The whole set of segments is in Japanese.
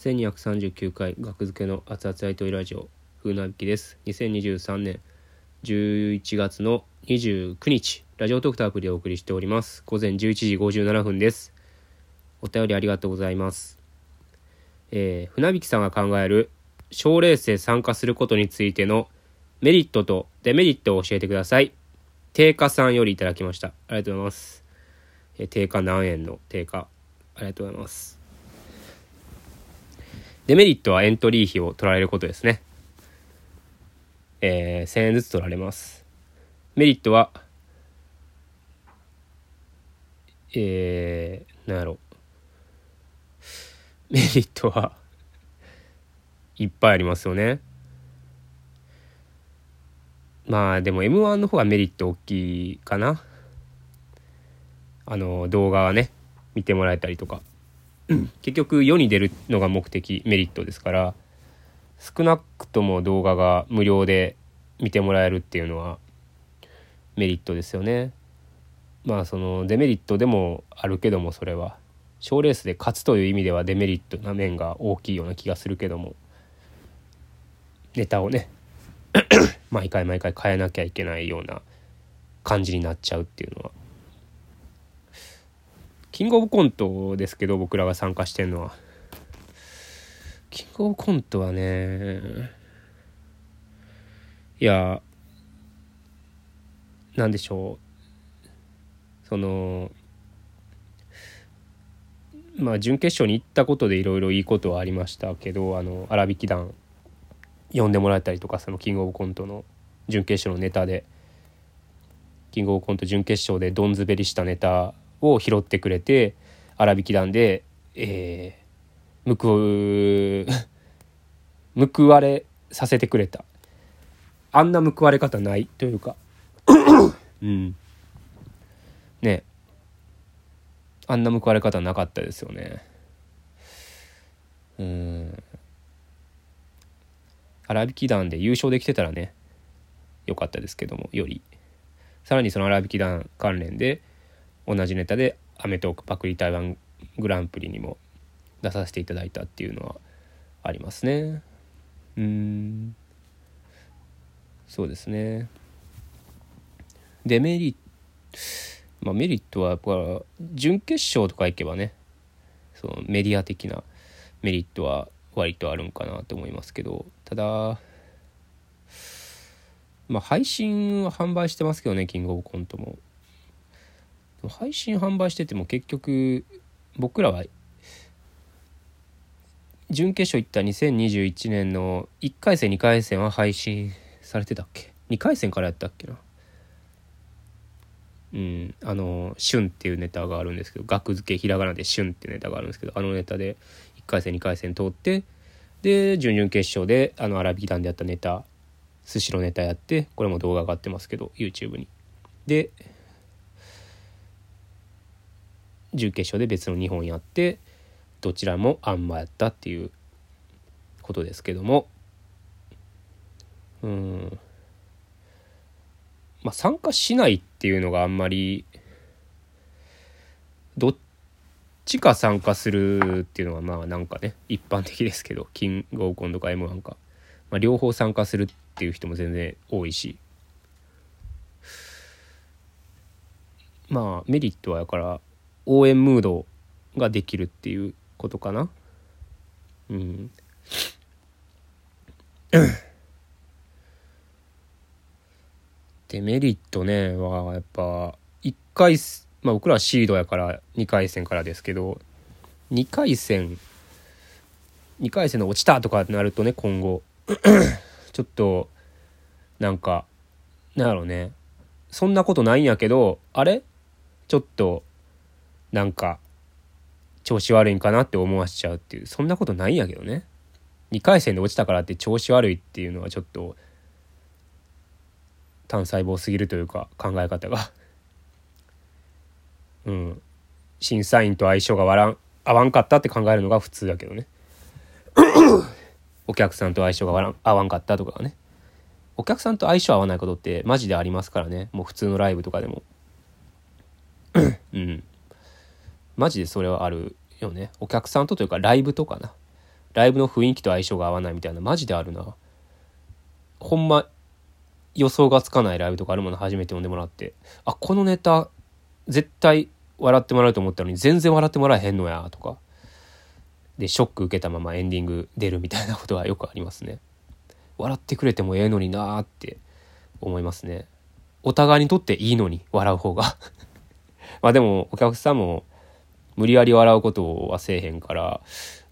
1239回学付けの熱々アイトイラジオ風なびきです。2023年11月の29日ラジオトークとアプリでお送りしております。午前11時57分です。お便りありがとうございます。えー、船引さんが考える賞レースで参加することについてのメリットとデメリットを教えてください。定価さんよりいただきました。ありがとうございます。え、定価何円の定価？ありがとうございます。デメリットはエントリー費を取られることですね。えー、1000円ずつ取られます。メリットは、えー、なんやろ。メリットはいっぱいありますよね。まあでも M1 の方がメリット大きいかな。あの動画はね見てもらえたりとか結局世に出るのが目的メリットですから少なくとも動画が無料で見てもらえるっていうのはメリットですよね。まあそのデメリットでもあるけどもそれは。賞レースで勝つという意味ではデメリットな面が大きいような気がするけどもネタをね 毎回毎回変えなきゃいけないような感じになっちゃうっていうのは。キングオブコントですけど僕らが参加してんのは。キングオブコントはねいやなんでしょう。そのまあ準決勝に行ったことでいろいろいいことはありましたけどあの荒引き団呼んでもらえたりとかそのキングオブコントの準決勝のネタで。キングオブコント準決勝でどん滑りしたネタを拾ってくれて粗挽き団で、えー、報 報われさせてくれた。あんな報われ方ないというか。うん。ね。あんな報われ方なかったですよね。うん。粗挽き団で優勝できてたらねよかったですけどもより。さらにその粗挽き団関連で同じネタで『アメトーークパクリ台湾グランプリ』にも出させていただいたっていうのはありますね。うん。そうですね。デメリットまあメリットはやっぱ準決勝とか行けばねそのメディア的なメリットは割とあるんかなと思いますけどただまあ配信は販売してますけどねキングオブコントも。配信販売してても結局僕らは準決勝行った2021年の1回戦2回戦は配信されてたっけ？2回戦からやったっけな？うんあの「旬」っていうネタがあるんですけど額付けひらがなで「旬」っていうネタがあるんですけどあのネタで1回戦2回戦通ってで準々決勝であの荒引き団でやったネタスシロネタやってこれも動画上がってますけど YouTube に。で準決勝で別の2本やってどちらもあんまやったっていうことですけども。うん。まあ参加しないっていうのがあんまりどっちか参加するっていうのはまあなんかね一般的ですけどキングオブコンとか m 1か、まあ、両方参加するっていう人も全然多いし。まあメリットはだから応援ムードができるっていうことかな。うん。デメリットねはやっぱ1回まあ僕らはシードやから2回戦からですけど2回戦2回戦の落ちたとかなるとね今後 ちょっとなんかなんやろうね。そんなことないんやけどあれ？ちょっとなんか調子悪いんかなって思わせちゃうっていうそんなことないんやけどね。2回戦で落ちたからって調子悪いっていうのはちょっと単細胞すぎるというか考え方が。うん。審査員と相性がわらん合わんかったって考えるのが普通だけどね。お客さんと相性がわらん合わんかったとかね。お客さんと相性合わないことってマジでありますからね。もう普通のライブとかでも。うん。マジでそれはあるよね。お客さんとというかライブとかな。ライブの雰囲気と相性が合わないみたいな。マジであるな。ほんま予想がつかないライブとかあるもの初めて読んでもらって。あこのネタ絶対笑ってもらうと思ったのに全然笑ってもらえへんのやとか。でショック受けたままエンディング出るみたいなことはよくありますね。笑ってくれてもええのになーって思いますね。お互いにとっていいのに笑う方が。まあでもお客さんも無理やり笑うことはせえへんから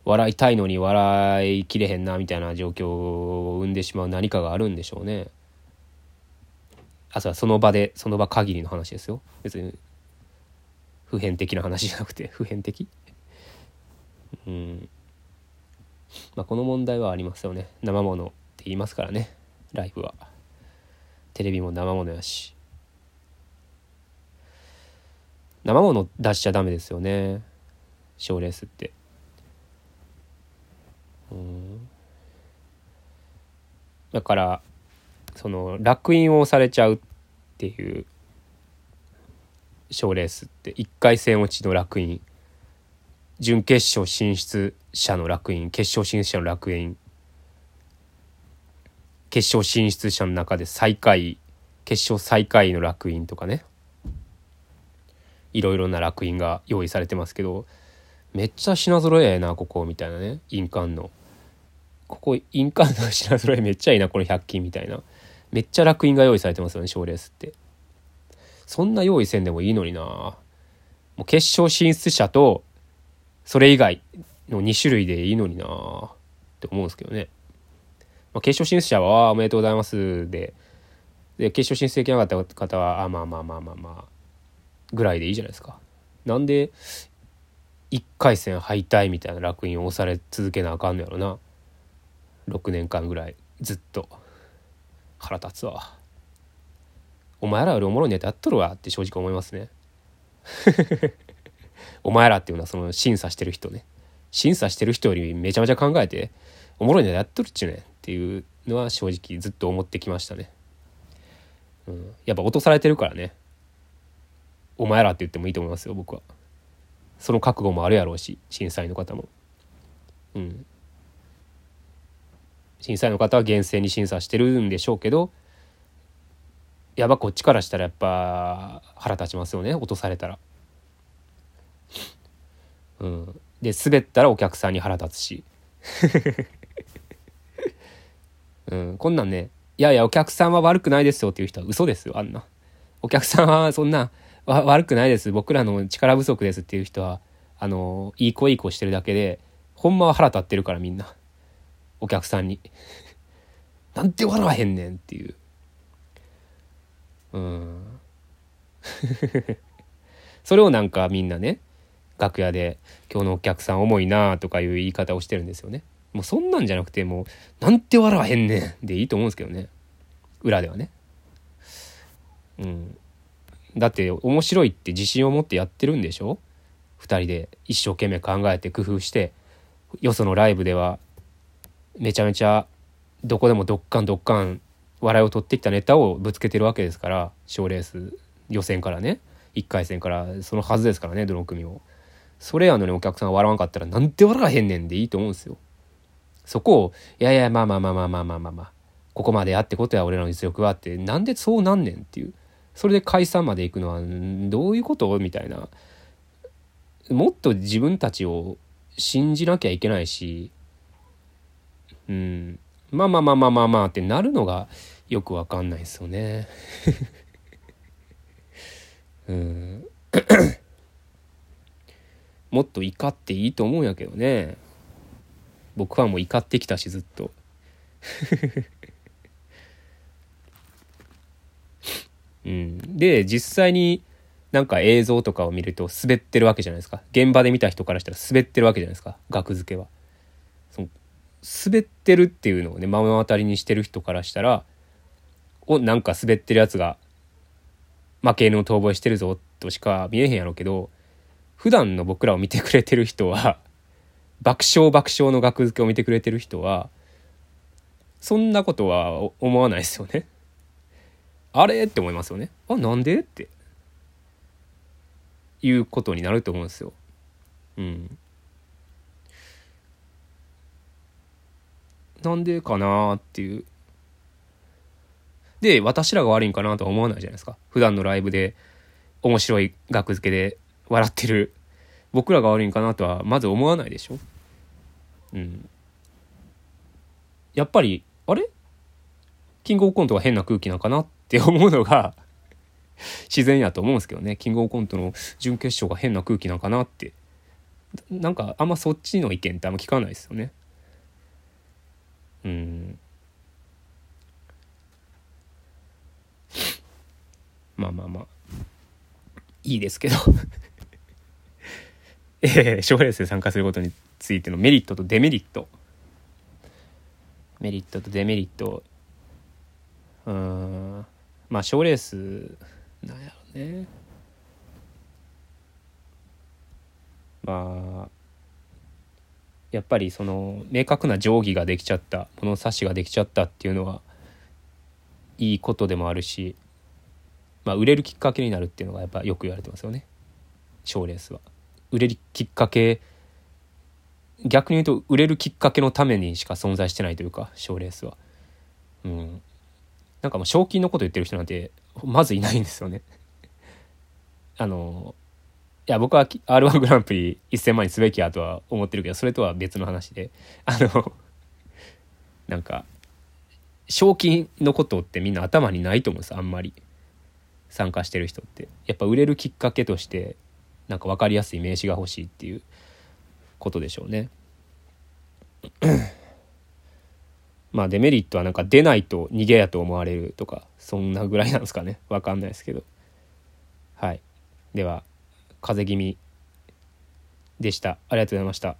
笑いたいのに笑いきれへんなみたいな状況を生んでしまう何かがあるんでしょうね。あそその場でその場限りの話ですよ。別に普遍的な話じゃなくて 普遍的？うん。まあこの問題はありますよね。生ものって言いますからね。ライブは。テレビも生ものやし。生もの出しちゃダメですよね。賞レースって。うん。だからその烙印をされちゃうっていう賞レースって1回戦落ちの烙印。準決勝進出者の烙印。決勝進出者の烙印。決勝進出者の中で最下位決勝最下位の烙印とかね。いろいろな烙印が用意されてますけどめっちゃ品揃ええなここみたいなね。印鑑の。ここ印鑑の品揃えめっちゃいいなこの100均みたいな。めっちゃ烙印が用意されてますよね賞レースって。そんな用意せんでもいいのにな。もう決勝進出者とそれ以外の2種類でいいのになって思うんですけどね、まあ、決勝進出者は「おめでとうございますで」で決勝進出できなかった方は「あまあまあまあまあまあ」ぐらいでいいじゃないですか。なんで1回戦敗退みたいな烙印を押され続けなあかんのやろな。6年間ぐらいずっと。腹立つわ。お前らよりおもろいネタやっとるわって正直思いますね。お前らっていうのはその審査してる人ね。審査してる人よりめちゃめちゃ考えておもろいネタやっとるっちゅうねんっていうのは正直ずっと思ってきましたね、うん、やっぱ落とされてるからね。お前らって言ってもいいと思いますよ僕は。その覚悟もあるやろうし審査員の方も。うん。審査員の方は厳正に審査してるんでしょうけどやばこっちからしたらやっぱ腹立ちますよね落とされたら。うん、で滑ったらお客さんに腹立つし、うん、こんなんねいやいやお客さんは悪くないですよっていう人は嘘ですよあんな。お客さんはそんな悪くないです。僕らの力不足ですっていう人はあのいい子いい子してるだけでほんまは腹立ってるからみんな。お客さんに。なんで笑わへんねんっていう。うん。それをなんかみんなね楽屋で「今日のお客さん重いな」とかいう言い方をしてるんですよね。もうそんなんじゃなくてもう「なんて笑わへんねん」でいいと思うんですけどね。裏ではね。うん。だって面白いって自信を持ってやってるんでしょ？2人で一生懸命考えて工夫してよそのライブではめちゃめちゃどこでもドッカンドッカン笑いを取ってきたネタをぶつけてるわけですから賞レース予選からね。1回戦からそのはずですからねどの組もそれやのにお客さん笑わんかったらなんて笑わへんねんでいいと思うんですよ。そこをいやいやまあまあまあまあまあまあまあ、まあ、ここまでやってことや俺らの実力はってなんでそうなんねんっていう。それで解散まで行くのはどういうこと？みたいなもっと自分たちを信じなきゃいけないしうん。まあまあまあまあまあまあってなるのがよくわかんないですよね。うん。もっと怒っていいと思うんやけどね。僕はもう怒ってきたしずっと。うん、で実際になんか映像とかを見ると滑ってるわけじゃないですか現場で見た人からしたら滑ってるわけじゃないですか額付けはその。滑ってるっていうのをね目の当たりにしてる人からしたらおなんか滑ってるやつが負け犬の逃亡してるぞとしか見えへんやろうけど普段の僕らを見てくれてる人は爆笑爆笑の額付けを見てくれてる人はそんなことは思わないですよね。あれ？って思いますよね。あなんで？って。いうことになると思うんですよ。うん。なんでかなっていう。で私らが悪いんかなとは思わないじゃないですか。普段のライブで面白い額付けで笑ってる。僕らが悪いんかなとはまず思わないでしょ。うん。やっぱりあれ？キングオブコントは変な空気なんかなって思うのが 自然やと思うんですけどね。キングオブコントの準決勝が変な空気なんかなって。なんかあんまそっちの意見ってあんま聞かないですよね。うん。まあまあまあ。いいですけど。えー、賞レースで参加することについてのメリットとデメリット。メリットとデメリット。うんまあ賞レースなんやろねまあやっぱりその明確な定規ができちゃった物差しができちゃったっていうのはいいことでもあるしまあ売れるきっかけになるっていうのがやっぱよく言われてますよね賞レースは。売れるきっかけ逆に言うと売れるきっかけのためにしか存在してないというか賞レースは。うん。なんかもう賞金のこと言ってる人なんてまずいないんですよね。あのいや僕は r 1グランプリ1,000万にすべきやとは思ってるけどそれとは別の話であの なんか賞金のことってみんな頭にないと思うんですあんまり参加してる人ってやっぱ売れるきっかけとしてなんか分かりやすい名刺が欲しいっていうことでしょうね。まあデメリットはなんか出ないと逃げやと思われるとかそんなぐらいなんですかね。わかんないですけど。はい。では風邪気味でした。ありがとうございました。